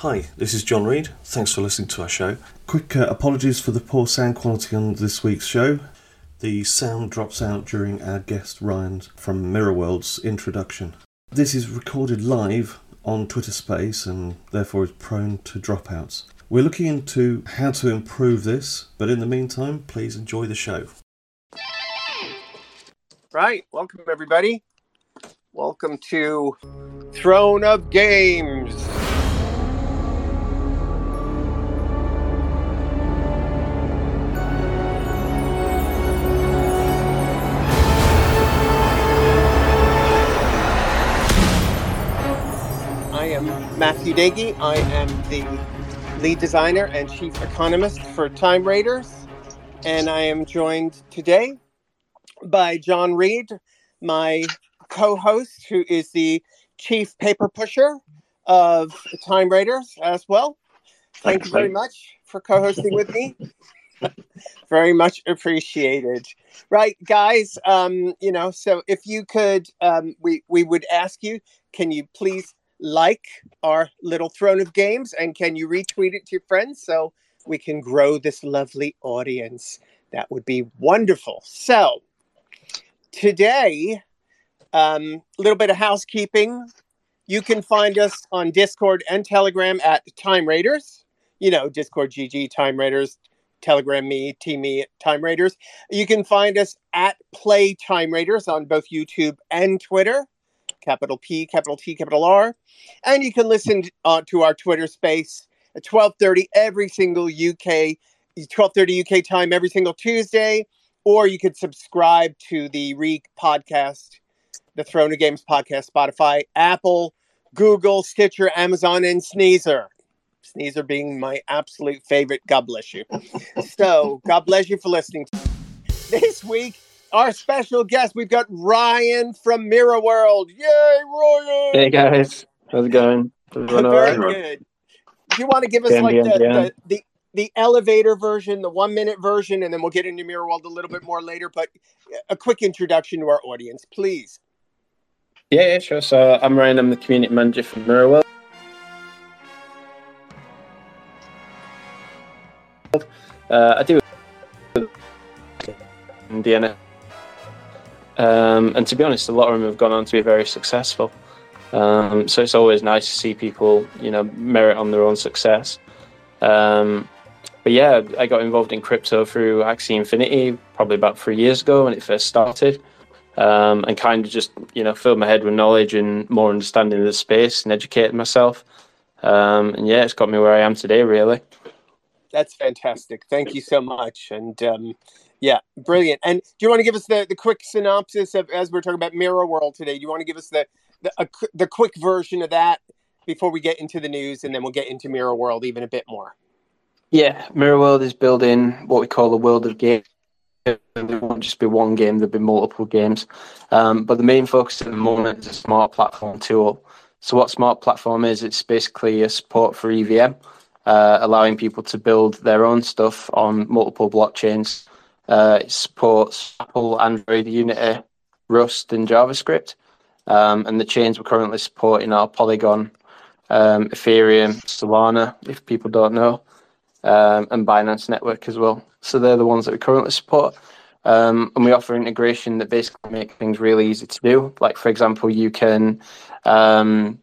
Hi, this is Jon Reid. Thanks for listening to our show. Quick uh, apologies for the poor sound quality on this week's show. The sound drops out during our guest Ryan from Mirrorworld's introduction. This is recorded live on Twitter Space and therefore is prone to dropouts. We're looking into how to improve this, but in the meantime, please enjoy the show. Right, welcome everybody. Welcome to Throne of Games. Nagy. I am the lead designer and chief economist for Time Raiders. And I am joined today by Jon Reid, my co host, who is the chief paper pusher of Time Raiders as well. Thank you very much for co hosting with me. very much appreciated. Right, guys. Um, you know, so if you could, um, we we would ask you, can you please like our little throne of games and can you retweet it to your friends so we can grow this lovely audience? That would be wonderful. So today, a um, little bit of housekeeping. You can find us on Discord and Telegram at Time Raiders. You know, Discord GG Time Raiders, Telegram me, Team me, Time Raiders. You can find us at Play Time Raiders on both YouTube and Twitter, capital P, capital T, capital R. And you can listen uh, to our Twitter space at 12:30 every single UK 12:30 UK time every single Tuesday, or you could subscribe to the Reek podcast, the Throne of Games podcast, Spotify, Apple, Google, Stitcher, Amazon, and Sneezer. Sneezer being my absolute favorite. God bless you. so, God bless you for listening. This week, our special guest, we've got Ryan from Mirror World. Yay, Ryan! Hey guys, how's it going? Very good. Do you want to give us like the, the, the the elevator version, the one minute version, and then we'll get into Mirror World a little bit more later. But a quick introduction to our audience, please. Yeah, yeah, sure. So I'm Ryan. I'm the community manager for Mirror World. Uh, I do Indiana, um, and to be honest, a lot of them have gone on to be very successful. Um, so it's always nice to see people, you know, merit on their own success. Um, but yeah, I got involved in crypto through Axie Infinity probably about three years ago when it first started, um, and kind of just you know filled my head with knowledge and more understanding of the space and educated myself. Um, and yeah, it's got me where I am today, really. That's fantastic. Thank you so much. And um, yeah, brilliant. And do you want to give us the, the quick synopsis of as we're talking about Mirror World today? Do you want to give us the the, a, the quick version of that before we get into the news, and then we'll get into Mirror World even a bit more? Yeah, Mirror World is building what we call a world of games. There won't just be one game, there'll be multiple games. Um, but the main focus at the moment is a smart platform tool. So, what smart platform is, it's basically a support for EVM, uh, allowing people to build their own stuff on multiple blockchains. Uh, it supports Apple, Android, Unity, Rust, and JavaScript. Um, and the chains we're currently supporting are Polygon, um, Ethereum, Solana, if people don't know um, and Binance Network as well. So they're the ones that we currently support. Um, and we offer integration that basically make things really easy to do. Like, for example, you can um,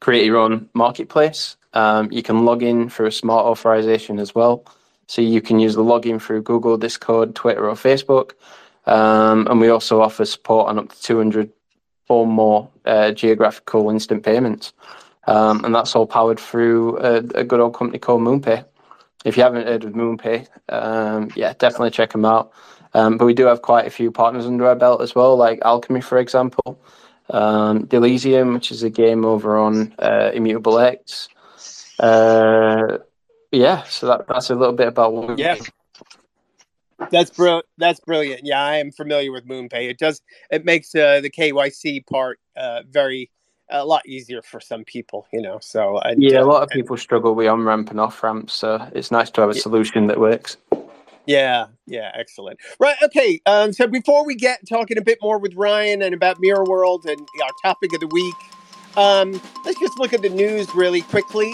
create your own marketplace. Um, you can log in through a smart authorization as well. So you can use the login through Google, Discord, Twitter, or Facebook. Um, and we also offer support on up to 200 or more uh, geographical instant payments. Um, and that's all powered through a, a good old company called MoonPay if you haven't heard of MoonPay, um, yeah, definitely check them out. Um, but we do have quite a few partners under our belt as well, like Alchemy, for example, um, Delysium, which is a game over on uh, Immutable X. Uh, yeah, so that, that's a little bit about yeah. That's bro. That's brilliant. Yeah, I am familiar with MoonPay. It does. It makes uh, the KYC part uh, very a lot easier for some people, you know. So and, yeah, a lot of people struggle with on ramp and off ramps. So it's nice to have a solution that works. Yeah, yeah, excellent. Right, okay. Um, so before we get talking a bit more with Ryan and about Mirror World and our topic of the week, um, let's just look at the news really quickly.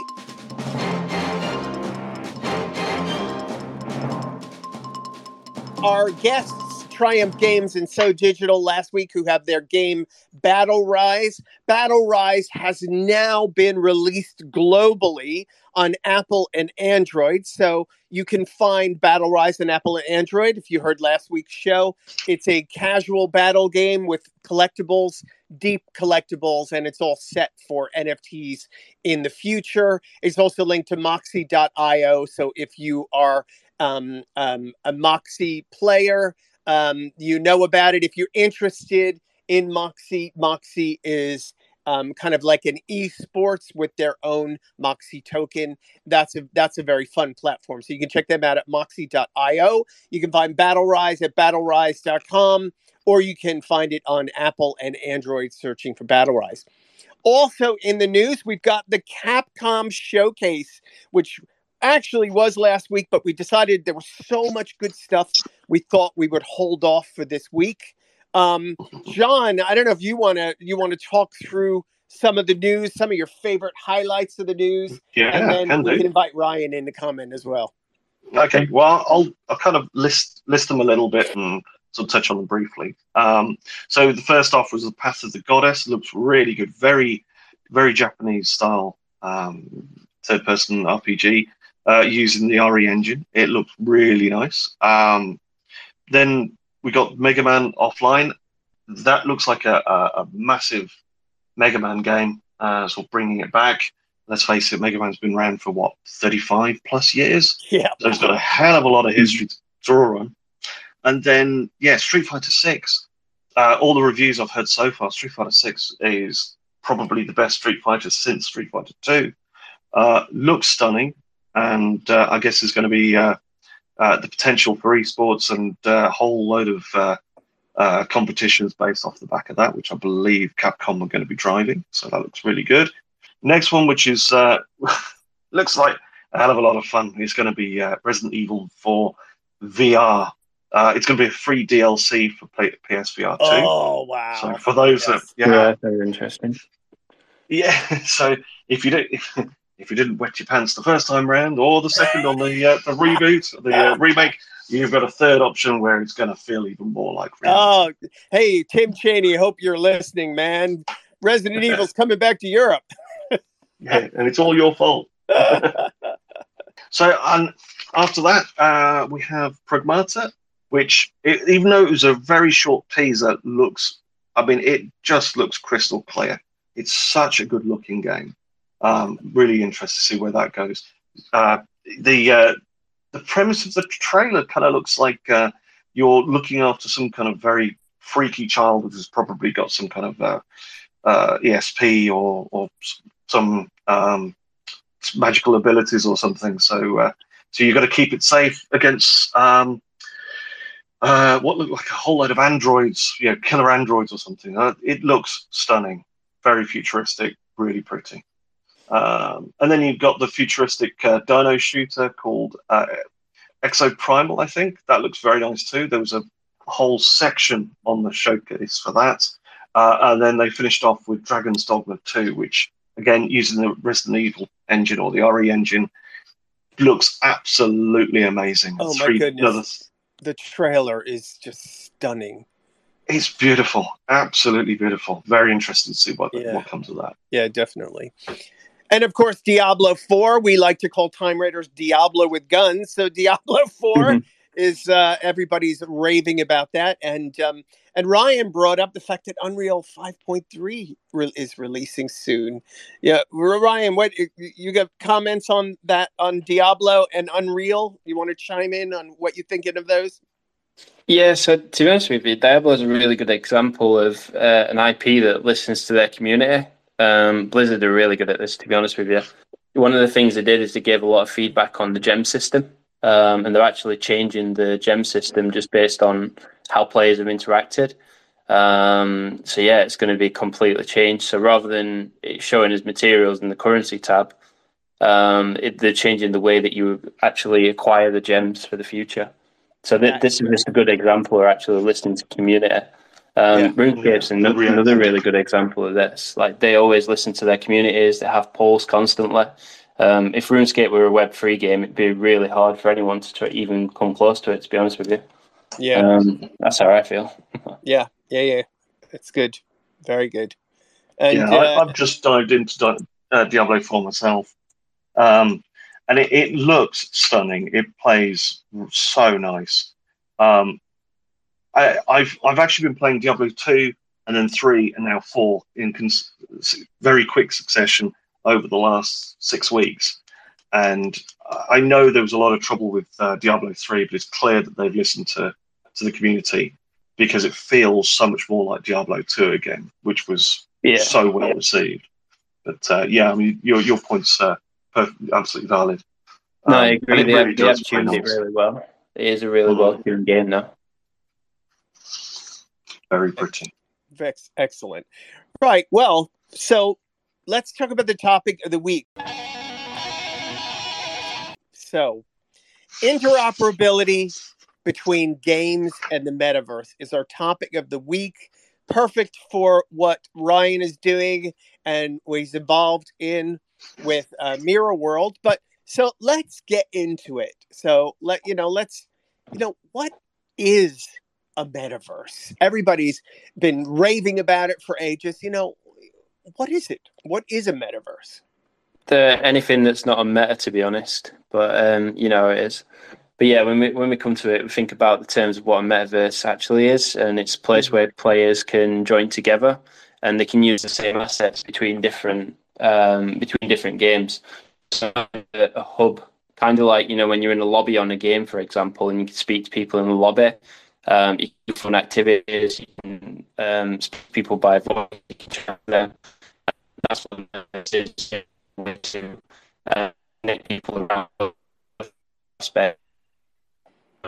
Our guests, Triumph Games and So Digital, last week, who have their game Battle Rise. Battle Rise has now been released globally on Apple and Android. So you can find Battle Rise on Apple and Android. If you heard last week's show, it's a casual battle game with collectibles, deep collectibles, and it's all set for NFTs in the future. It's also linked to moxy.io. So if you are um, um, a Moxy player, um, you know about it. If you're interested in Moxy, Moxy is um, kind of like an esports with their own Moxy token. That's a that's a very fun platform. So you can check them out at moxy.io. You can find Battle Rise at battlerise.com, or you can find it on Apple and Android searching for Battle Rise. Also in the news, we've got the Capcom Showcase, which actually was last week, but we decided there was so much good stuff we thought we would hold off for this week. Um, Jon, I don't know if you want to you want to talk through some of the news, some of your favorite highlights of the news, Yeah, and then we do. can invite Ryan in to comment as well. Okay, well, I'll I'll kind of list list them a little bit and sort of touch on them briefly. Um, so the first off was the Path of the Goddess. looks really good, very very Japanese style um, third person RPG uh, using the RE engine. It looked really nice. Um, then we got Mega Man Offline. That looks like a, a, a massive Mega Man game. Uh, so bringing it back. Let's face it, Mega Man's been around for what 35 plus years. Yeah, So it's got a hell of a lot of history to draw on. And then, yeah, Street Fighter Six. Uh, all the reviews I've heard so far, Street Fighter Six is probably the best Street Fighter since Street Fighter Two. Uh, looks stunning, and uh, I guess there's going to be uh, uh, the potential for esports and uh, a whole load of uh, uh, competitions based off the back of that, which I believe Capcom are going to be driving. So that looks really good. Next one, which is uh, looks like a hell of a lot of fun. It's going to be uh, Resident Evil 4 VR. Uh, it's going to be a free DLC for play- PSVR 2. Oh wow! so for those Yes. that, yeah, very interesting. yeah. So if you don't, if, if you didn't wet your pants the first time round, or the second on the uh, the reboot, the uh, remake, you've got a third option where it's going to feel even more like reality. Oh, hey Tim Cheney, hope you're listening, man. Resident Evil's coming back to Europe. yeah, and it's all your fault. So, and after that, uh, we have Pragmata, which, it, even though it was a very short teaser, looks, I mean, it just looks crystal clear. It's such a good looking game. Um, really interested to see where that goes. Uh, the uh, the premise of the trailer kind of looks like uh, you're looking after some kind of very freaky child who's probably got some kind of uh, uh, ESP or, or some um, magical abilities or something. So, uh, so you've got to keep it safe against um, what looked like a whole load of androids, you know, killer androids or something. It looks stunning, very futuristic, really pretty. Um, and then you've got the futuristic uh, dino shooter called uh, Exoprimal, I think. That looks very nice too. There was a whole section on the showcase for that. Uh, and then they finished off with Dragon's Dogma 2, which, again, using the Resident Evil engine or the RE engine, looks absolutely amazing. Oh, my goodness. the trailer is just stunning. it's beautiful. Absolutely beautiful. Very interesting to see what, Yeah. what comes of that. Yeah, definitely. And of course, Diablo 4, we like to call Time Raiders Diablo with guns. So Diablo 4 Mhm. is uh, everybody's raving about that. And um, and Ryan brought up the fact that Unreal 5.3 re- is releasing soon. Yeah, Ryan, what you got comments on that on Diablo and Unreal? You want to chime in on what you're thinking of those? Yeah, so to be honest with you, Diablo is a really good example of uh, an IP that listens to their community. Um, Blizzard are really good at this, to be honest with you. One of the things they did is they gave a lot of feedback on the gem system, um, and they're actually changing the gem system just based on how players have interacted. Um, so yeah, it's going to be completely changed. So rather than it showing as materials in the currency tab, um, it, they're changing the way that you actually acquire the gems for the future. So th- this is just a good example of actually listening to community. Um, Yeah. RuneScape's Yeah. another, Yeah. another really good example of this. Like they always listen to their communities. They have polls constantly. Um, if RuneScape were a web3 game, it'd be really hard for anyone to try, even come close to it. To be honest with you. Yeah. Um, that's how I feel. yeah. Yeah. Yeah. It's good. Very good. And yeah, uh, I, I've just dived into Di- uh, Diablo 4 myself. Um, and it, it looks stunning. It plays so nice. Um, I, I've I've actually been playing Diablo 2 and then 3 and now 4 in cons- very quick succession over the last six weeks. And I know there was a lot of trouble with uh, Diablo 3, but it's clear that they've listened to, to the community because it feels so much more like Diablo 2 again, which was Yeah. so well received. But uh, yeah, I mean, your your point's are perfect, absolutely valid. No, Um, I agree. They, really have, they have tuned it really well. It is a really Mhm. well tuned game now. Very pretty. Vex, excellent. Right. Well, so let's talk about the topic of the week. So, interoperability between games and the metaverse is our topic of the week. Perfect for what Ryan is doing and what he's involved in with uh, Mirror World. But so let's get into it. So let you know. Let's you know what is a metaverse. Everybody's been raving about it for ages. You know, what is it? What is a metaverse? The anything that's not a meta, to be honest. But um, you know, it is. But yeah, when we when we come to it, we think about the terms of what a metaverse actually is, and it's a place Mhm. where players can join together and they can use the same assets between different um, between different games. So a hub, kind of like you know when you're in a lobby on a game, for example, and you can speak to people in the lobby. Um, you can do fun activities. You can um, speak to people by voice. You can chat them. That's what metaverse is to uh, connect people around aspect.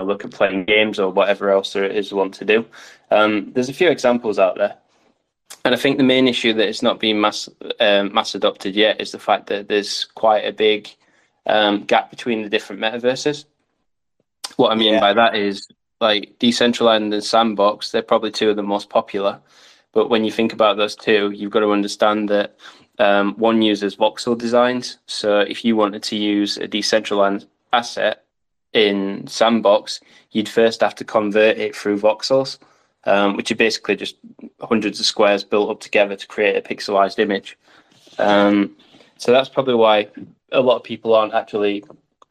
Look at playing games or whatever else there is they want to do. Um, there's a few examples out there, and I think the main issue that it's not being mass um, mass adopted yet is the fact that there's quite a big um, gap between the different metaverses. What I mean Yeah. by that is like Decentraland and Sandbox. They're probably two of the most popular. But when you think about those two, you've got to understand that um, one uses voxel designs. So if you wanted to use a Decentraland asset in Sandbox, you'd first have to convert it through voxels, um, which are basically just hundreds of squares built up together to create a pixelized image. Um, so that's probably why a lot of people aren't actually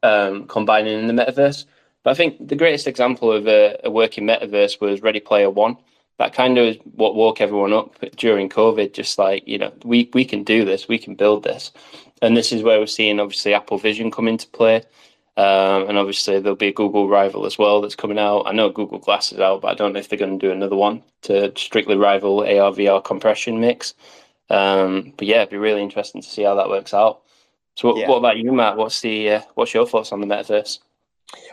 um, combining in the metaverse. But I think the greatest example of a, a working metaverse was Ready Player One. That kind of is what woke everyone up during COVID. Just like you know, we we can do this, we can build this, and this is where we're seeing obviously Apple Vision come into play, um, and obviously there'll be a Google rival as well that's coming out. I know Google Glass is out, but I don't know if they're going to do another one to strictly rival AR VR compression mix. Um, but yeah, it'd be really interesting to see how that works out. So, what, Yeah. what about you, Matt? What's the uh, what's your thoughts on the metaverse?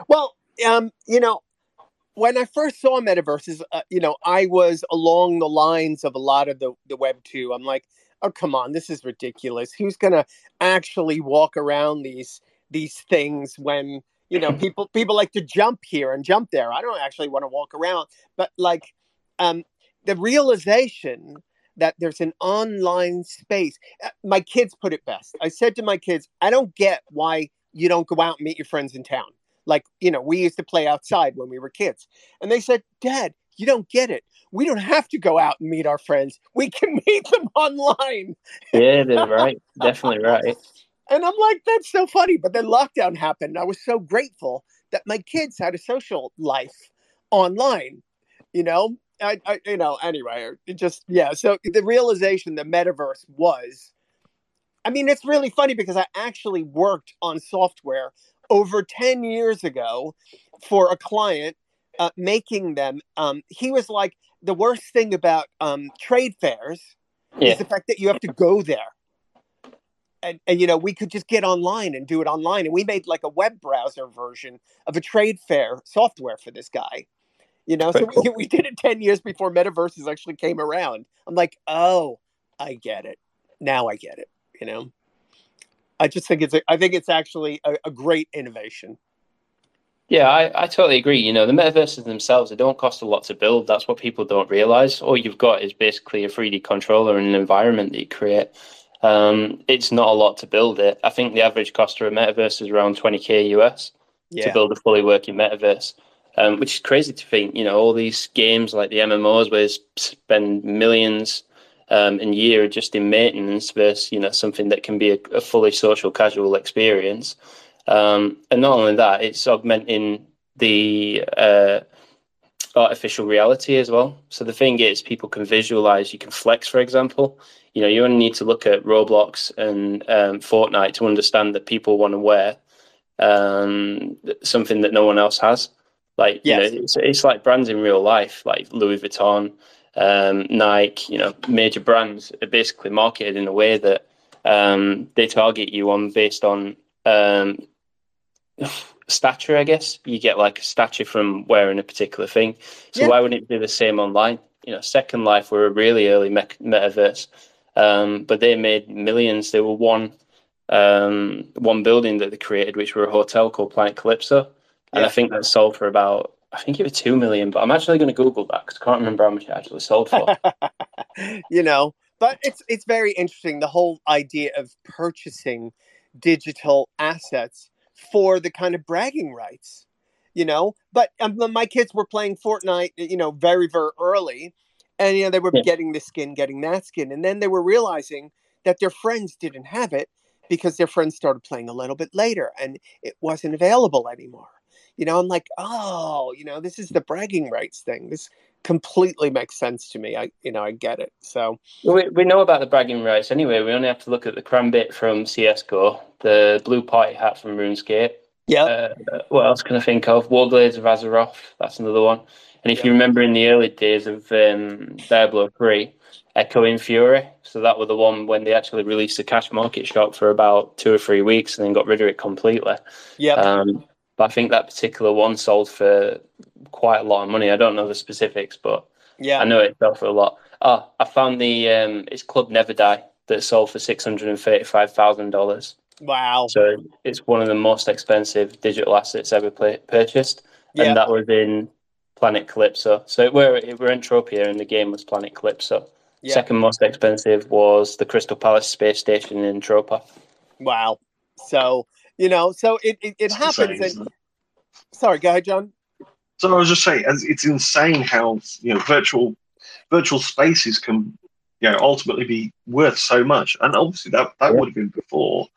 Well, um, you know, when I first saw metaverses, uh, you know, I was along the lines of a lot of the the Web two. I'm like, oh come on, this is ridiculous. Who's gonna actually walk around these these things when you know people people like to jump here and jump there? I don't actually want to walk around, but like, um, the realization that there's an online space. uh, My kids put it best. I said to my kids, I don't get why you don't go out and meet your friends in town like you know we used to play outside when we were kids. And they said dad you don't get it. We don't have to go out and meet our friends. We can meet them online. Yeah, they're right. Definitely right. and i'm like that's so funny. But then lockdown happened. And i was so grateful that my kids had a social life online you know? I, I you know anyway it just yeah. So the realization the metaverse was i mean it's really funny because i actually worked on software over 10 years ago for a client uh, making them um, he was like the worst thing about um, trade fairs Yeah. is the fact that you have to go there. And, and you know we could just get online and do it online. And we made like a web browser version of a trade fair software for this guy you know? So we, we did it 10 years before metaverses actually came around. I'm like oh i get it. Now i get it you know i just think it's a, i think it's actually a, a great innovation Yeah, I, I totally agree. You know, the metaverses themselves, they don't cost a lot to build. That's what people don't realize. All you've got is basically a 3D controller and an environment that you create. Um, it's not a lot to build it. I think the average cost of a metaverse is around 20k US to build a fully working metaverse. um, which is crazy to think. You know, all these games like the MMOs where they spend millions um, in year just in maintenance versus you know something that can be a, a fully social casual experience. Um, and not only that, it's augmenting the uh, artificial reality as well. So the thing is, people can visualize. You can flex, for example. You know, you only need to look at Roblox and um, Fortnite to understand that people want to wear um, something that no one else has. Like, yes. you know, it's, it's like brands in real life, like Louis Vuitton, um, Nike. You know, major brands are basically marketed in a way that um, they target you on based on um, stature, I guess. You get like a stature from wearing a particular thing. So yeah. why wouldn't it be the same online? You know, Second Life were a really early me- metaverse, um, but they made millions. They were one um, one building that they created, which were a hotel called Planet Calypso, and yeah. I think that sold for about I think it was two million. But I'm actually going to Google that because I can't remember how much it actually sold for. you know, but it's it's very interesting the whole idea of purchasing digital assets for the kind of bragging rights, you know. But um, my kids were playing Fortnite, you know, very very early, and you know they were yeah. getting this skin, getting that skin, and then they were realizing that their friends didn't have it because their friends started playing a little bit later, and it wasn't available anymore. You know, I'm like, oh, you know, this is the bragging rights thing. This completely makes sense to me. I, you know, I get it. So we, we know about the bragging rights anyway. We only have to look at the Karambit from CS:GO, the blue party hat from RuneScape. Yeah. Uh, what else can I think of? Warblades of Azeroth. That's another one. And if yeah. you remember in the early days of um, Diablo 3, Echoing Fury. So that was the one when they actually released the cash market shop for about two or three weeks and then got rid of it completely. Yeah. Um, but I think that particular one sold for quite a lot of money. I don't know the specifics, but yeah, I know it sold for a lot. Oh, I found the um, it's Club Never Die that sold for six hundred and thirty-five thousand dollars. Wow! So it's one of the most expensive digital assets ever play, purchased, yeah. and that was in Planet Calypso. So we're we're Entropia, and the game was Planet Calypso. Yeah. Second most expensive was the Crystal Palace space station in Tropa. Wow! So you know, so it it, it happens. Insane, and, sorry, go ahead, Jon. So I was just saying, it's insane how you know virtual virtual spaces can you know ultimately be worth so much, and obviously that that yeah. would have been before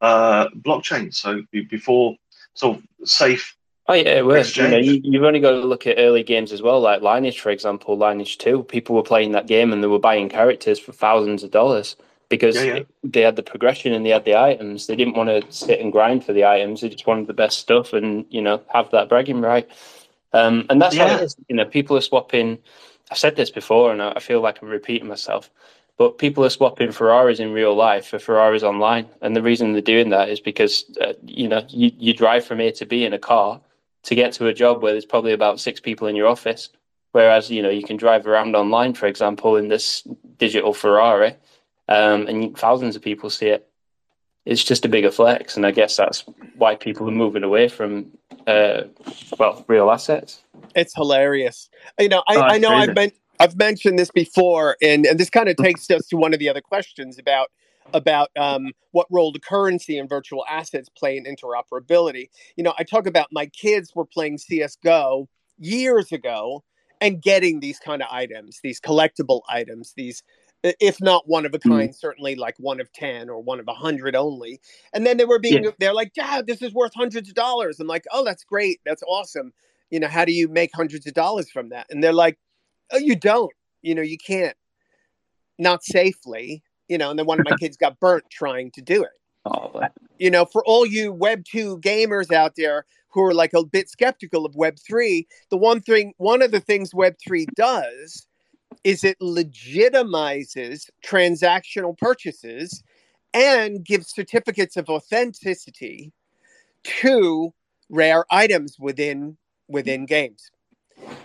uh, blockchain, so before sort of safe. Oh yeah, it was. You know, you, have only got to look at early games as well, like Lineage, for example. Lineage Two, people were playing that game and they were buying characters for thousands of dollars because yeah, yeah. they had the progression and they had the items. They didn't want to sit and grind for the items. They just wanted the best stuff and you know have that bragging right. Um, and that's yeah. how it is. You know, people are swapping. I've said this before, and I feel like I'm repeating myself. But people are swapping Ferraris in real life for Ferraris online, and the reason they're doing that is because uh, you know you, you drive from A to B in a car to get to a job where there's probably about six people in your office. Whereas you know you can drive around online, for example, in this digital Ferrari, um, and thousands of people see it. It's just a bigger flex, and I guess that's why people are moving away from, uh, well, real assets. It's hilarious. You know, I, oh, I know crazy. I've been I've mentioned this before, and, and this kind of takes us to one of the other questions about about um, what role the currency and virtual assets play in interoperability. You know, I talk about my kids were playing CS:GO years ago and getting these kind of items, these collectible items, these if not one of a hmm. kind, mm. certainly like one of 10 or one of a hundred only. And then they were being, yeah. they're like, Dad, this is worth hundreds of dollars. I'm like, oh, that's great. That's awesome. You know, how do you make hundreds of dollars from that? And they're like, oh, you don't, you know, you can't, not safely, you know. And then one of my kids got burnt trying to do it. Oh, you know, for all you Web 2 gamers out there who are like a bit skeptical of Web 3, the one thing, one of the things Web 3 does is it legitimizes transactional purchases and gives certificates of authenticity to rare items within within games.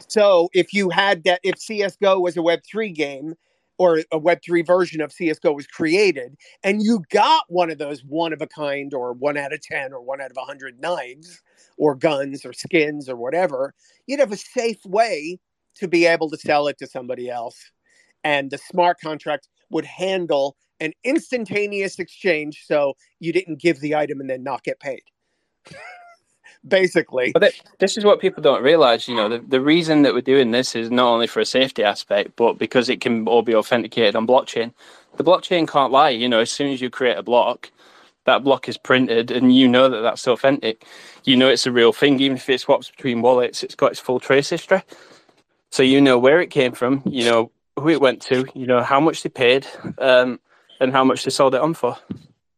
So if you had that if CS:GO was a web3 game or a web3 version of CS:GO was created and you got one of those one of a kind or 1 out of 10 or 1 out of 100 knives or guns or skins or whatever, you'd have a safe way to be able to sell it to somebody else. And the smart contract would handle an instantaneous exchange so you didn't give the item and then not get paid. basically. But this is what people don't realize. You know, the, the reason that we're doing this is not only for a safety aspect, but because it can all be authenticated on blockchain. The blockchain can't lie. You know, as soon as you create a block, that block is printed, and you know that that's authentic. You know it's a real thing, even if it swaps between wallets. It's got its full trace history, so you know where it came from. You know who it went to. You know how much they paid, um, and how much they sold it on for.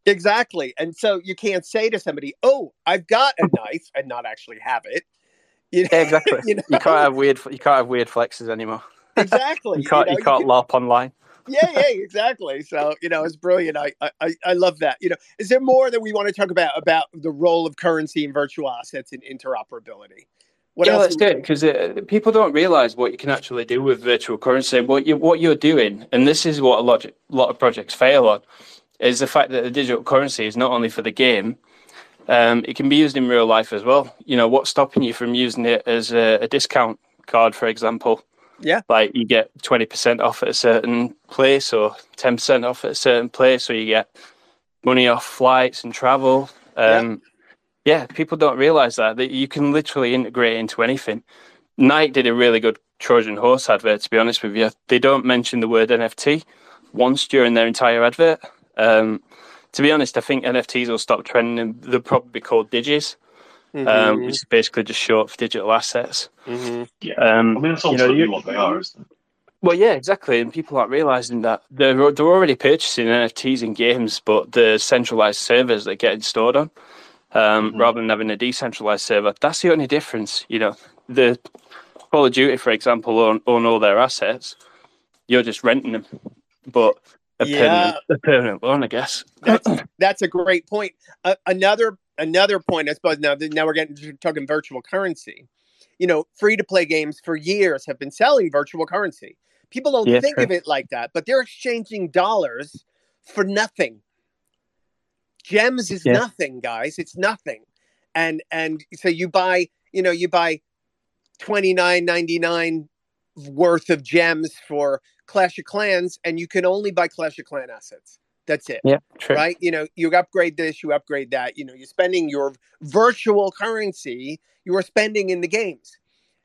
Exactly. And so you can't say to somebody, "Oh, I've got a knife," and not actually have it. You know? Yeah, exactly. you, know? you, can't have weird. You can't have weird flexes anymore. Exactly. you can't. You, know, you can't you. LARP online. yeah, yeah, exactly. So you know, it's brilliant. I, I, I love that. You know, is there more that we want to talk about about the role of currency and virtual assets in interoperability? What yeah, let's do it because uh, people don't realize what you can actually do with virtual currency. What you what you're doing, and this is what a lot, a lot of projects fail on, is the fact that the digital currency is not only for the game, um, it can be used in real life as well. You know, what's stopping you from using it as a, a discount card, for example? Yeah. Like you get 20% off at a certain place or 10% off at a certain place, or you get money off flights and travel. Um, yeah. Yeah, people don't realize that, that you can literally integrate into anything. Nike did a really good Trojan horse advert, to be honest with you. They don't mention the word NFT once during their entire advert. Um, to be honest, I think NFTs will stop trending. They'll probably be called digis, um, mm-hmm. um, which is basically just short for digital assets. Mm-hmm. Yeah, um, I mean that's ultimately you know, what they are, isn't it? Well, yeah, exactly, and people aren't realizing that they're they're already purchasing NFTs in games, but the centralized servers that get stored on, um, mm-hmm. rather than having a decentralized server. That's the only difference. You know, the Call of Duty, for example, own, own all their assets. You're just renting them, but a yeah. permanent, a permanent loan, I guess. That's, that's a great point. Uh, another another point, I suppose. Now, now we're getting talking virtual currency. You know, free to play games for years have been selling virtual currency. People don't yeah, think true. of it like that, but they're exchanging dollars for nothing. Gems is yeah. nothing, guys. It's nothing. And and so you buy, you know, you buy twenty nine ninety nine worth of gems for Clash of Clans, and you can only buy Clash of Clan assets. That's it. Yeah, true. Right? You know, you upgrade this, you upgrade that. You know, you're spending your virtual currency you are spending in the games.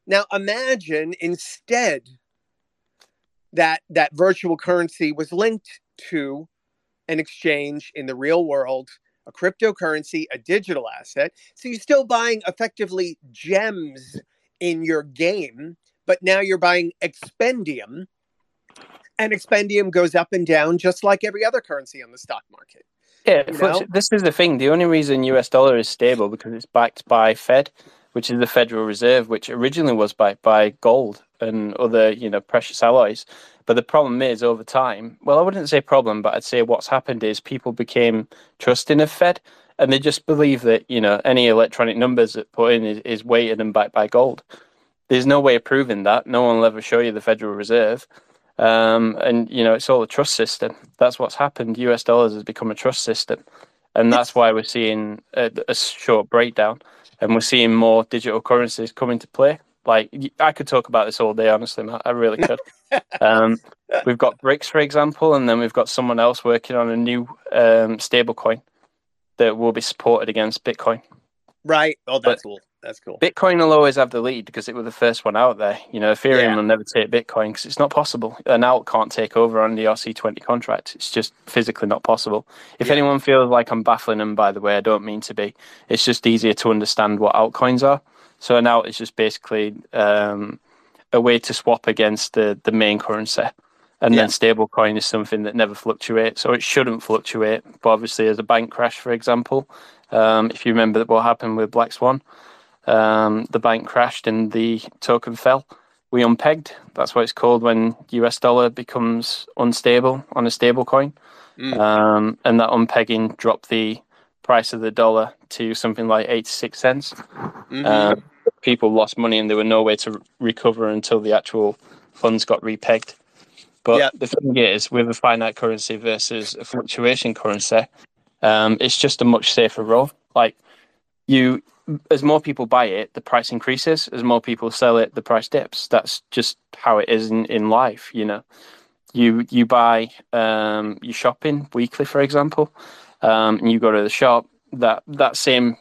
Now, imagine instead that that virtual currency was linked to an exchange in the real world, a cryptocurrency, a digital asset. So you're still buying effectively gems in your game, but now you're buying expendium and expendium goes up and down just like every other currency on the stock market. Yeah, this is the thing. The only reason US dollar is stable because it's backed by Fed, which is the Federal Reserve, which originally was backed by gold and other, you know, precious alloys. But the problem is over time, well, I wouldn't say problem, but I'd say what's happened is people became trusting of Fed and they just believe that, you know, any electronic numbers that put in is, is weighted and backed by gold. There's no way of proving that. No one will ever show you the Federal Reserve. Um, and you know, it's all a trust system. That's what's happened. US dollars has become a trust system, and that's why we're seeing a, a short breakdown, and we're seeing more digital currencies come into play. Like I could talk about this all day, honestly, Matt. I really could. um, we've got BRICS, for example, and then we've got someone else working on a new um, stable coin that will be supported against Bitcoin. Right. Oh, that's but, cool. That's cool. Bitcoin will always have the lead because it was the first one out there. You know, Ethereum yeah. will never take Bitcoin because it's not possible. An alt can't take over on the ERC20 contract. It's just physically not possible. If yeah. anyone feels like I'm baffling them, by the way, I don't mean to be. It's just easier to understand what altcoins are. So now it's just basically um, a way to swap against the, the main currency. And yeah. then stablecoin is something that never fluctuates, so it shouldn't fluctuate. But obviously, as a bank crash, for example, um, if you remember what happened with Black Swan, um, the bank crashed and the token fell. We unpegged. That's what it's called when US dollar becomes unstable on a stable coin. Mm. Um, and that unpegging dropped the price of the dollar to something like 86 cents. Mm-hmm. Uh, people lost money and there were no way to recover until the actual funds got repegged. But yeah. the thing is, with a finite currency versus a fluctuation currency, um, it's just a much safer role. Like you, as more people buy it, the price increases. As more people sell it, the price dips. That's just how it is in, in life. You know, you you buy um, you shopping weekly, for example, um, and you go to the shop. That that same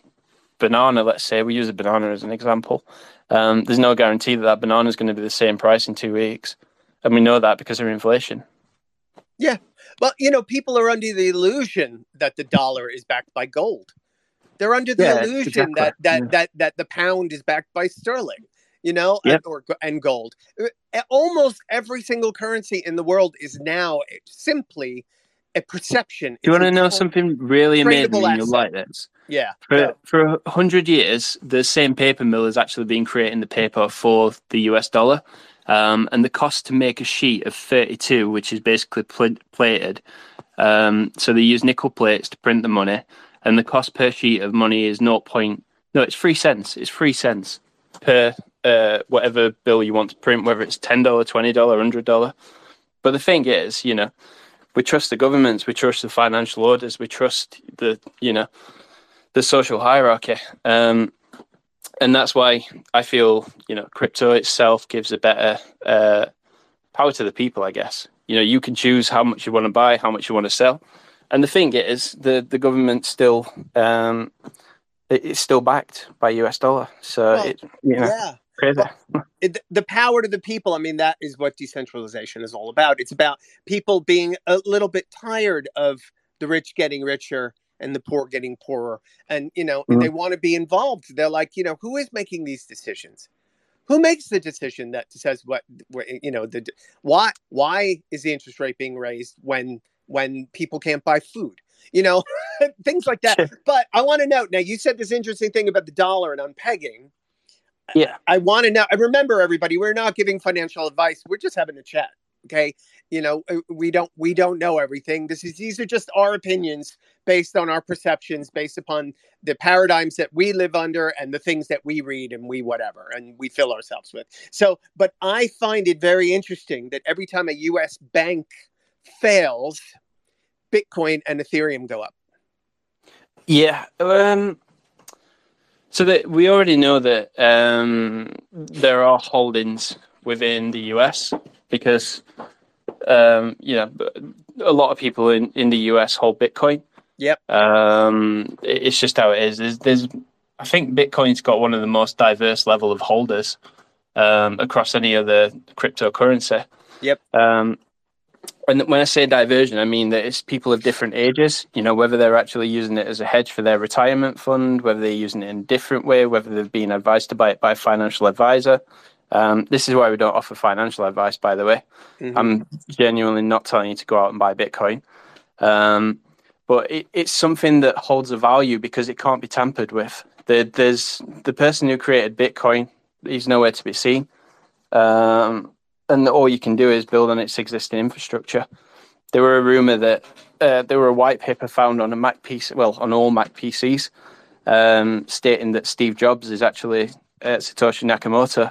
banana, let's say we use a banana as an example, um, there's no guarantee that that banana is going to be the same price in two weeks, and we know that because of inflation. Yeah, well, you know, people are under the illusion that the dollar is backed by gold. They're under the Yeah, illusion exactly. that that Yeah. that that the pound is backed by sterling. You know, Yep. and, or and gold. Uh, Almost every single currency in the world is now simply a perception. Do you want to know something really amazing? And you'll like this. Yeah. For yeah. for a hundred years, the same paper mill has actually been creating the paper for the US dollar, um, and the cost to make a sheet of thirty-two, which is basically pl- plated. Um, so they use nickel plates to print the money, and the cost per sheet of money is 0. Point, no, it's three cents. It's three cents per uh, whatever bill you want to print, whether it's ten dollar, twenty dollar, hundred dollar. But the thing is, you know, we trust the governments, we trust the financial orders, we trust the you know the social hierarchy. Um, and that's why I feel, you know, crypto itself gives a better uh, power to the people, I guess. You know, you can choose how much you want to buy, how much you want to sell. And the thing is, the, the government still, um, it, it's still backed by US dollar. So, Well, it, you know, Yeah. Crazy. it, the power to the people i mean that is what decentralization is all about. It's about people being a little bit tired of the rich getting richer and the poor getting poorer. And you know Mhm. they want to be involved. They're like you know who is making these decisions? Who makes the decision that says what what- you know the why why is the interest rate being raised when when people can't buy food? You know things like that. But i want to note now you said this interesting thing about the dollar and unpegging Yeah. I want to know. I remember everybody. We're not giving financial advice. We're just having a chat. Okay. You know, uh, we don't we don't know everything. This is these are just our opinions based on our perceptions, based upon the paradigms that we live under and the things that we read and we whatever and we fill ourselves with. So, but I find it very interesting that every time a U.S. bank fails, Bitcoin and Ethereum go up. Yeah. Um, so that we already know that um, there are holdings within the US because um, you know a lot of people in, in the US hold Bitcoin. Yep. Um, it- it's just how it is. There's, there's I think Bitcoin's got one of the most diverse level of holders um, across any other cryptocurrency. Yep. Um, and when I say diversion, I mean that it's people of different ages. You know, whether they're actually using it as a hedge for their retirement fund, whether they're using it in a different way, whether they've been advised to buy it by a financial advisor. Um, this is why we don't offer financial advice, by the way. Mhm. I'm genuinely not telling you to go out and buy Bitcoin. Um, but it, it's something that holds a value because it can't be tampered with. The, there's the person who created Bitcoin, he's nowhere to be seen. Um, and all you can do is build on its existing infrastructure. There were a rumor that uh, there were a white paper found on a Mac PC, well, on all Mac PCs, um, stating that Steve Jobs is actually uh, Satoshi Nakamoto.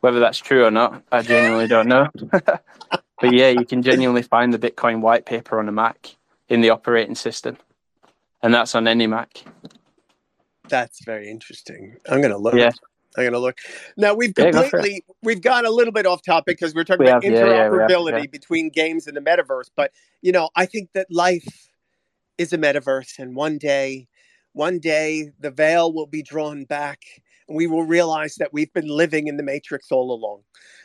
Whether that's true or not, I genuinely don't know. but yeah, you can genuinely find the Bitcoin white paper on a Mac in the operating system, and that's on any Mac. That's very interesting. I'm gonna look. Yeah. I'm gonna look. Now we've Yeah, go completely we've gone a little bit off topic because we're talking We about have, yeah, yeah, interoperability yeah. between games and the metaverse. But you know, I think that life is a metaverse, and one day, one day, the veil will be drawn back, and we will realize that we've been living in the matrix all along.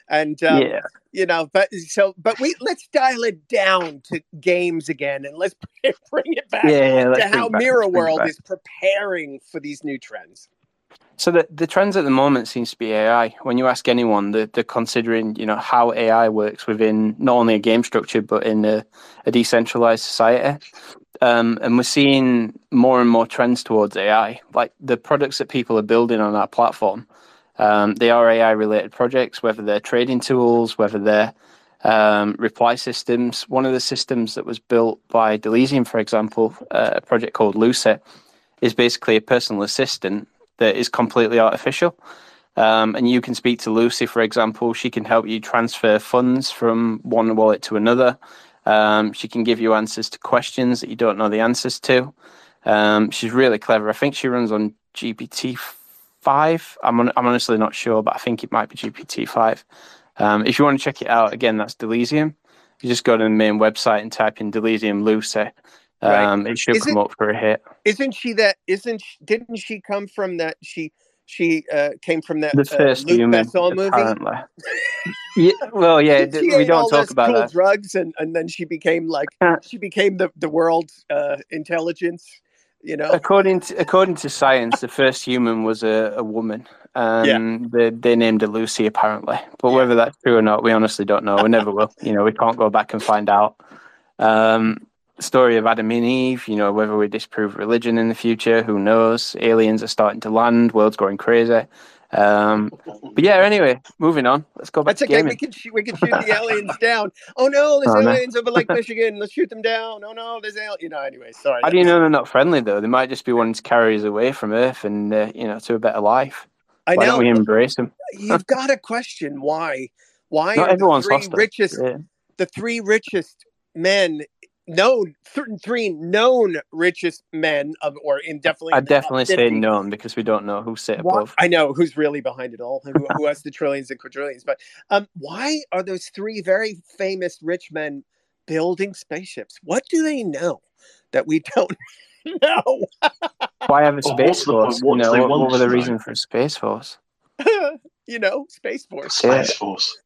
And um, yeah, you know, but so, but we let's dial it down to games again, and let's bring it back to how back, Mirror let's bring it World is preparing for these new trends. So the, the trends at the moment seems to be AI. When you ask anyone, they're, they're considering you know how AI works within not only a game structure but in a, a decentralized society. Um, and we're seeing more and more trends towards AI. Like the products that people are building on that platform, um, they are AI related projects, whether they're trading tools, whether they're um, reply systems. One of the systems that was built by Delysium, for example, uh, a project called Lucy, is basically a personal assistant that is completely artificial. Um, and you can speak to Lucy, for example. She can help you transfer funds from one wallet to another. Um, she can give you answers to questions that you don't know the answers to. Um, she's really clever. I think she runs on GPT five. I'm I'm honestly not sure, but I think it might be GPT five. Um, if you want to check it out, again, that's Delysium. You just go to the main website and type in Delysium Lucy. Right. Um, It should Is come it- up for a hit. Isn't she that? Isn't she, didn't she come from that? She she uh, came from that The uh, first Luc human, movie. apparently. yeah, well, yeah, d- we don't talk about cool that. drugs, and and then she became like Uh, she became the the world's uh, intelligence. You know. According to according to science, the first human was a, a woman. Um, they, they named her Lucy apparently, but Yeah. whether that's true or not, we honestly don't know. We never will. You know, we can't go back and find out. Um, story of Adam and Eve. You know, whether we disprove religion in the future, who knows? Aliens are starting to land. World's going crazy. Um, but yeah, anyway, moving on. Let's go back That's to okay. gaming. We can shoot, we can shoot the aliens down. Oh no, there's Oh, no. aliens over Lake Michigan. Let's shoot them down. Oh no, there's aliens. You know. Anyway, sorry. How do you know they're not friendly though? They might just be wanting to carry us away from Earth and uh, you know to a better life. I Why know. don't we embrace them? You've got to question why. Why Not are everyone's the three hostile. richest, Yeah. the three richest men known, th- three known richest men of, or in definitely, I in the top definitely say 50. none because we don't know who's sit Why- above. I know who's really behind it all, who, who has the trillions and quadrillions. But um, why are those three very famous rich men building spaceships? What do they know that we don't know? Why have a space what's the force? point? What you know, what, want what were the know? reason for a space force? you know, space force. Space Force.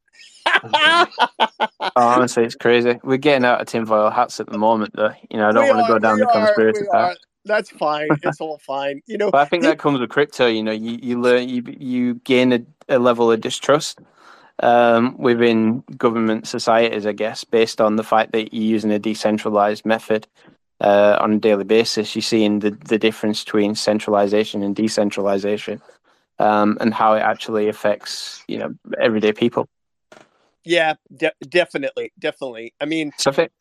Oh, honestly, it's crazy. We're getting out of tinfoil hats at the moment, though. You know, I don't We want to are, go down the conspiracy path. are. That's fine. It's all fine. You know, But I think that comes with crypto. You know, you, you learn you you gain a, a level of distrust um, within government societies, I guess, based on the fact that you're using a decentralized method uh, on a daily basis. You're seeing the the difference between centralization and decentralization, um, and how it actually affects you know everyday people. Yeah, de- definitely, definitely. I mean, So I think,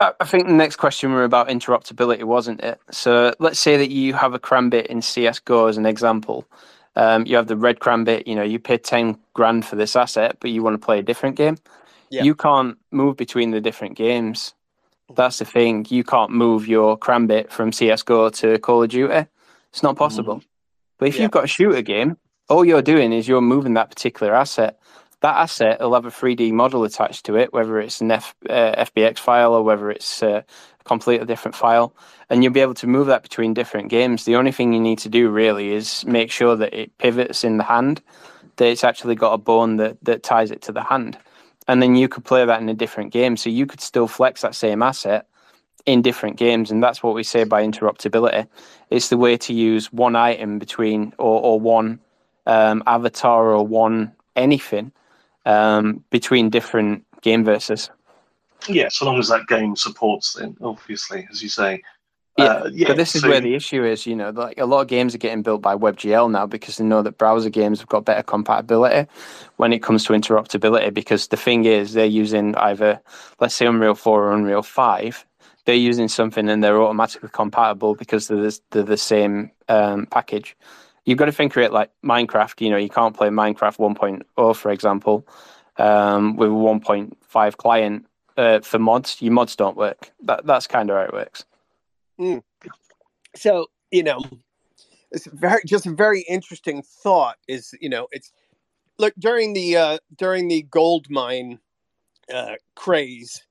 I think the next question were about interoperability, wasn't it? So let's say that you have a Karambit in CS:GO as an example. Um, you have the red Karambit. You know, you pay ten grand for this asset, but you want to play a different game. Yeah. You can't move between the different games. That's the thing. You can't move your Karambit from CS:GO to Call of Duty. It's not possible. But if Yeah. you've got a shooter game, all you're doing is you're moving that particular asset that asset will have a 3D model attached to it, whether it's an F, uh, FBX file or whether it's uh, a completely different file, and you'll be able to move that between different games. The only thing you need to do really is make sure that it pivots in the hand, that it's actually got a bone that, that ties it to the hand. And then you could play that in a different game. So you could still flex that same asset in different games. And that's what we say by interoperability. It's the way to use one item between or, or one um, avatar or one anything um, between different game verses. Yeah, so long as that game supports them, obviously, as you say. Yeah, Uh, yeah, but this is so- where the issue is. You know, like a lot of games are getting built by WebGL now because they know that browser games have got better compatibility when it comes to interoperability. Because the thing is, they're using either, let's say, Unreal Four or Unreal Five. They're using something and they're automatically compatible because they're the, they're the same um, package. You've got to think of it like Minecraft. You know, you can't play Minecraft 1.0, for example, um, with a 1.5 client uh, for mods. Your mods don't work. That that's kind of how it works. so you know it's very just a very interesting thought is you know it's look during the uh during the gold mine uh craze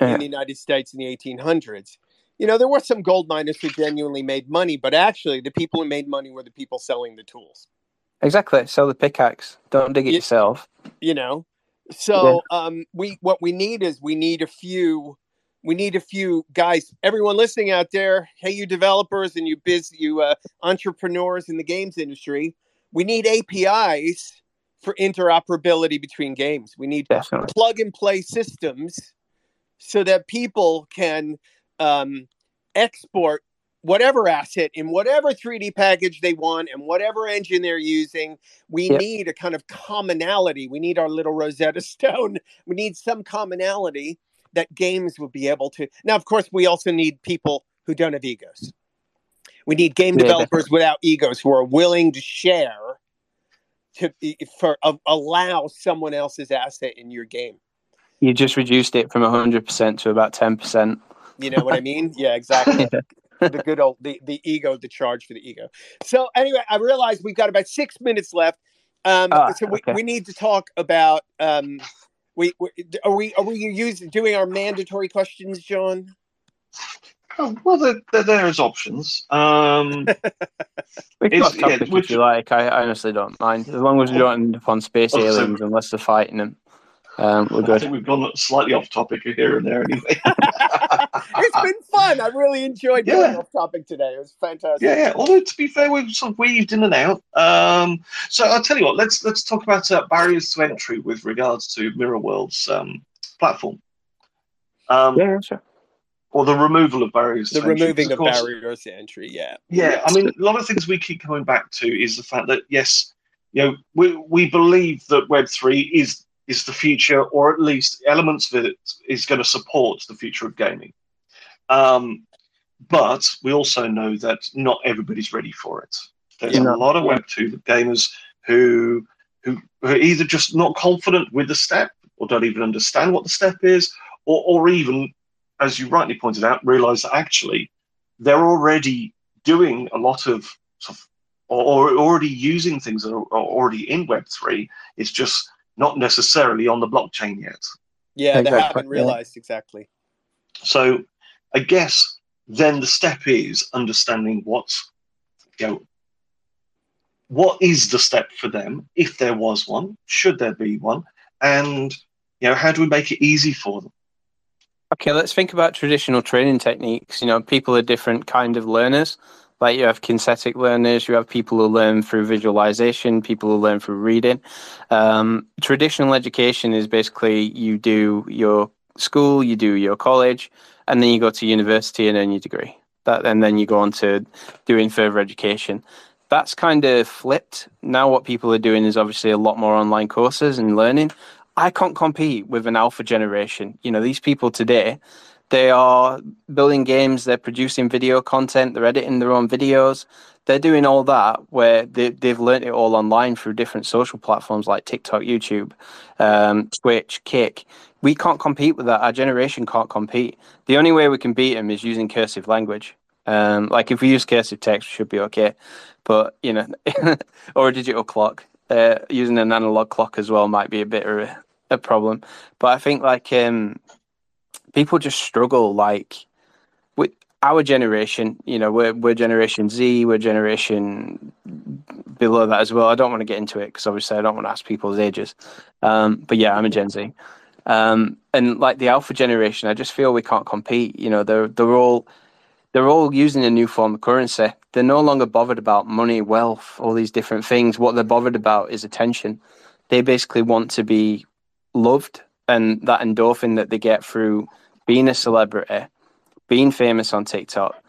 in the united states in the 1800s you know there were some gold miners who genuinely made money but actually the people who made money were the people selling the tools Exactly. Sell the pickaxe. Don't dig it Yeah. yourself. you know so um we what we need is we need a few we need a few guys everyone listening out there hey you developers and you biz you uh, entrepreneurs in the games industry we need apis for interoperability between games we need Definitely. plug and play systems so that people can um, export whatever asset in whatever 3D package they want and whatever engine they're using. We Yep. need a kind of commonality. We need our little Rosetta Stone. We need some commonality that games will be able to. Now, of course, we also need people who don't have egos. We need game Yeah, developers without egos who are willing to share to for uh, allow someone else's asset in your game. You just reduced it from 100% to about 10%. You know what I mean? Yeah, exactly. the good old the, the ego, the charge for the ego. So anyway, I realize we've got about six minutes left. Um, Ah, so we, okay. we need to talk about um, we, we are we are we using doing our mandatory questions, Jon? Oh, well, they're, they're there as options. Um, We can got topic yeah, which- if you like. I, I honestly don't mind as long as we don't end up on space aliens unless they're fighting them. Um, we're I think we've gone slightly off topic here and there anyway. it's been fun. I really enjoyed Yeah. going off topic today. It was fantastic. Yeah, yeah. Although to be fair, we've sort of weaved in and out. Um, so I'll tell you what. Let's let's talk about uh, barriers to entry with regards to Mirror World's um, platform, um, Yeah, sure. or the removal of barriers. The to entry, removing of course- barriers to entry. Yeah. Yeah, I mean, a lot of things we keep coming back to is the fact that yes, you know, we we believe that Web three is is the future, or at least elements of it is going to support the future of gaming. Um, but we also know that not everybody's ready for it. There's Yeah. a lot of Web two gamers who who are either just not confident with the step, or don't even understand what the step is, or or even, as you rightly pointed out, realize that actually they're already doing a lot of, sort of or, or already using things that are, are already in Web three. It's just not necessarily on the blockchain yet. Yeah, they Exactly, haven't yeah. realized exactly. So I guess then the step is understanding what's you know what is the step for them if there was one, should there be one, and you know how do we make it easy for them? Okay, let's think about traditional training techniques. You know, people are different kind of learners. Like you have kinesthetic learners, you have people who learn through visualization, people who learn through reading. Um, traditional education is basically you do your school, you do your college, and then you go to university and earn your degree. That and then you go on to doing further education. That's kind of flipped. Now what people are doing is obviously a lot more online courses and learning. I can't compete with an alpha generation. You know, these people today, they are building games, they're producing video content, they're editing their own videos, they're doing all that where they, they've learned it all online through different social platforms like TikTok, YouTube, um, Twitch, Kick. We can't compete with that. Our generation can't compete. The only way we can beat them is using cursive language. Um, like if we use cursive text, we should be okay. But you know, or a digital clock. Uh, using an analog clock as well might be a bit of a, a problem. But I think like um, people just struggle. Like with our generation, you know, we're we're Generation Z, we're Generation below that as well. I don't want to get into it because obviously I don't want to ask people's ages. Um, but yeah, I'm a Gen Z. Um, and like the alpha generation, I just feel we can't compete. You know, they're they're all they're all using a new form of currency. They're no longer bothered about money, wealth, all these different things. What they're bothered about is attention. They basically want to be loved, and that endorphin that they get through being a celebrity, being famous on TikTok,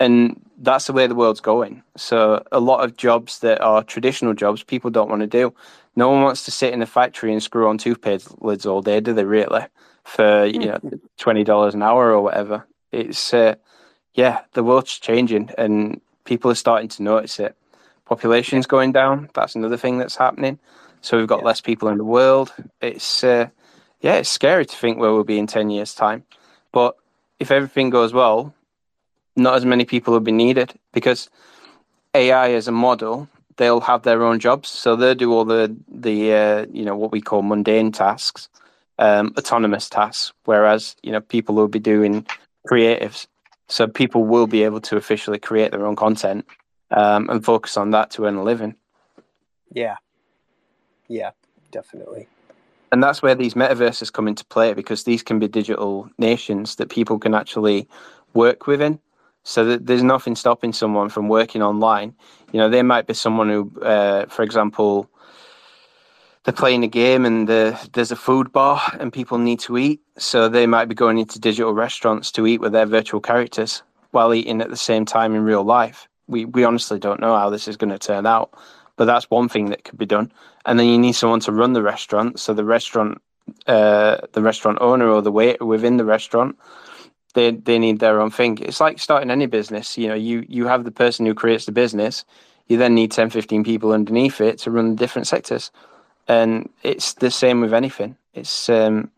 and that's the way the world's going. So a lot of jobs that are traditional jobs, people don't want to do. No one wants to sit in a factory and screw on toothpaste lids all day, do they? Really, for you know twenty dollars an hour or whatever. It's uh, yeah, the world's changing and people are starting to notice it. Population's going down. That's another thing that's happening. So we've got Yeah. less people in the world. It's uh, yeah, it's scary to think where we'll be in ten years' time. But if everything goes well, not as many people will be needed because AI as a model, they'll have their own jobs. So they'll do all the the uh, you know what we call mundane tasks, um, autonomous tasks. Whereas you know people will be doing creatives. So people will be able to officially create their own content um, and focus on that to earn a living. Yeah. Yeah, definitely. And that's where these metaverses come into play because these can be digital nations that people can actually work within. So that there's nothing stopping someone from working online. You know, there might be someone who, uh, for example, they're playing a game and the, there's a food bar and people need to eat. So they might be going into digital restaurants to eat with their virtual characters while eating at the same time in real life. We, we honestly don't know how this is going to turn out, but that's one thing that could be done. And then you need someone to run the restaurant. So the restaurant, uh, the restaurant owner or the waiter within the restaurant, they they need their own thing. It's like starting any business. You know, you you have the person who creates the business. You then need 10, 15 people underneath it to run the different sectors. And it's the same with anything. It's um,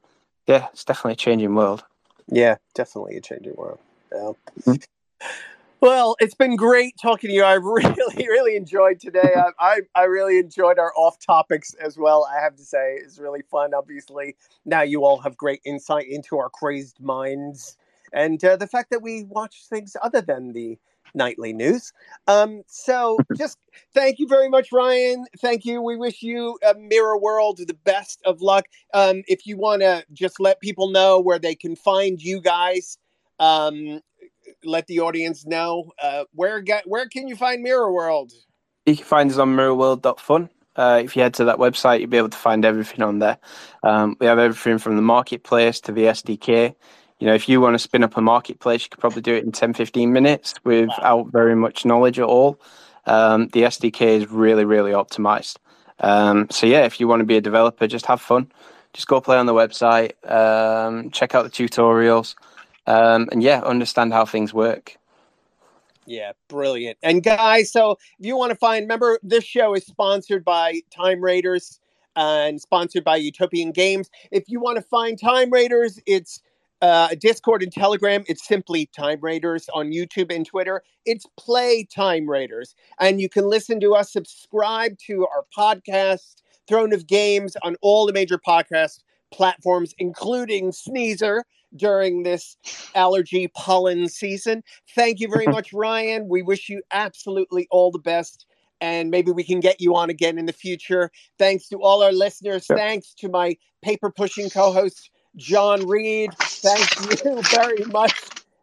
yeah, it's definitely a changing world. Yeah, definitely a changing world. Yeah. Mhm. Well, it's been great talking to you. I really, really enjoyed today. I, I, I really enjoyed our off topics as well. I have to say, it's really fun. Obviously, now you all have great insight into our crazed minds and uh, the fact that we watch things other than the nightly news. Um, so just thank you very much, Ryan. Thank you. We wish you a Mirror World the best of luck. Um, if you want to just let people know where they can find you guys, um, let the audience know uh, where get, where can you find Mirror World? You can find us on mirrorworld.fun. Uh, if you head to that website, you'll be able to find everything on there. Um, we have everything from the marketplace to the SDK. You know, if you want to spin up a marketplace, you could probably do it in 10, 15 minutes without very much knowledge at all. Um, the SDK is really, really optimized. Um, so, yeah, if you want to be a developer, just have fun. Just go play on the website, um, check out the tutorials, um, and yeah, understand how things work. Yeah, brilliant. And guys, so if you want to find, remember, this show is sponsored by Time Raiders and sponsored by Utopian Games. If you want to find Time Raiders, it's uh, Discord and Telegram. It's simply Time Raiders on YouTube and Twitter. It's Play Time Raiders. And you can listen to us, subscribe to our podcast, Throne of Games, on all the major podcast platforms, including Sneezer during this allergy pollen season. Thank you very much, Ryan. We wish you absolutely all the best. And maybe we can get you on again in the future. Thanks to all our listeners. Yep. Thanks to my paper pushing co host, Jon Reid. Thank you very much.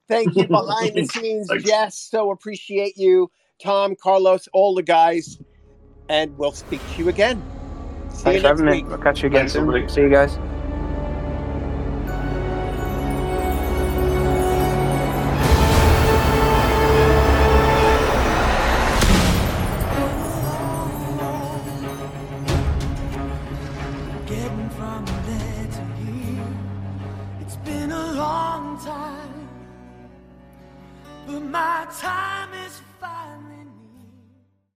Thank you behind the scenes, Jess. So appreciate you. Tom, Carlos, all the guys. And we'll speak to you again. See Thanks you next week. I'll catch you again Thanks soon. See you guys.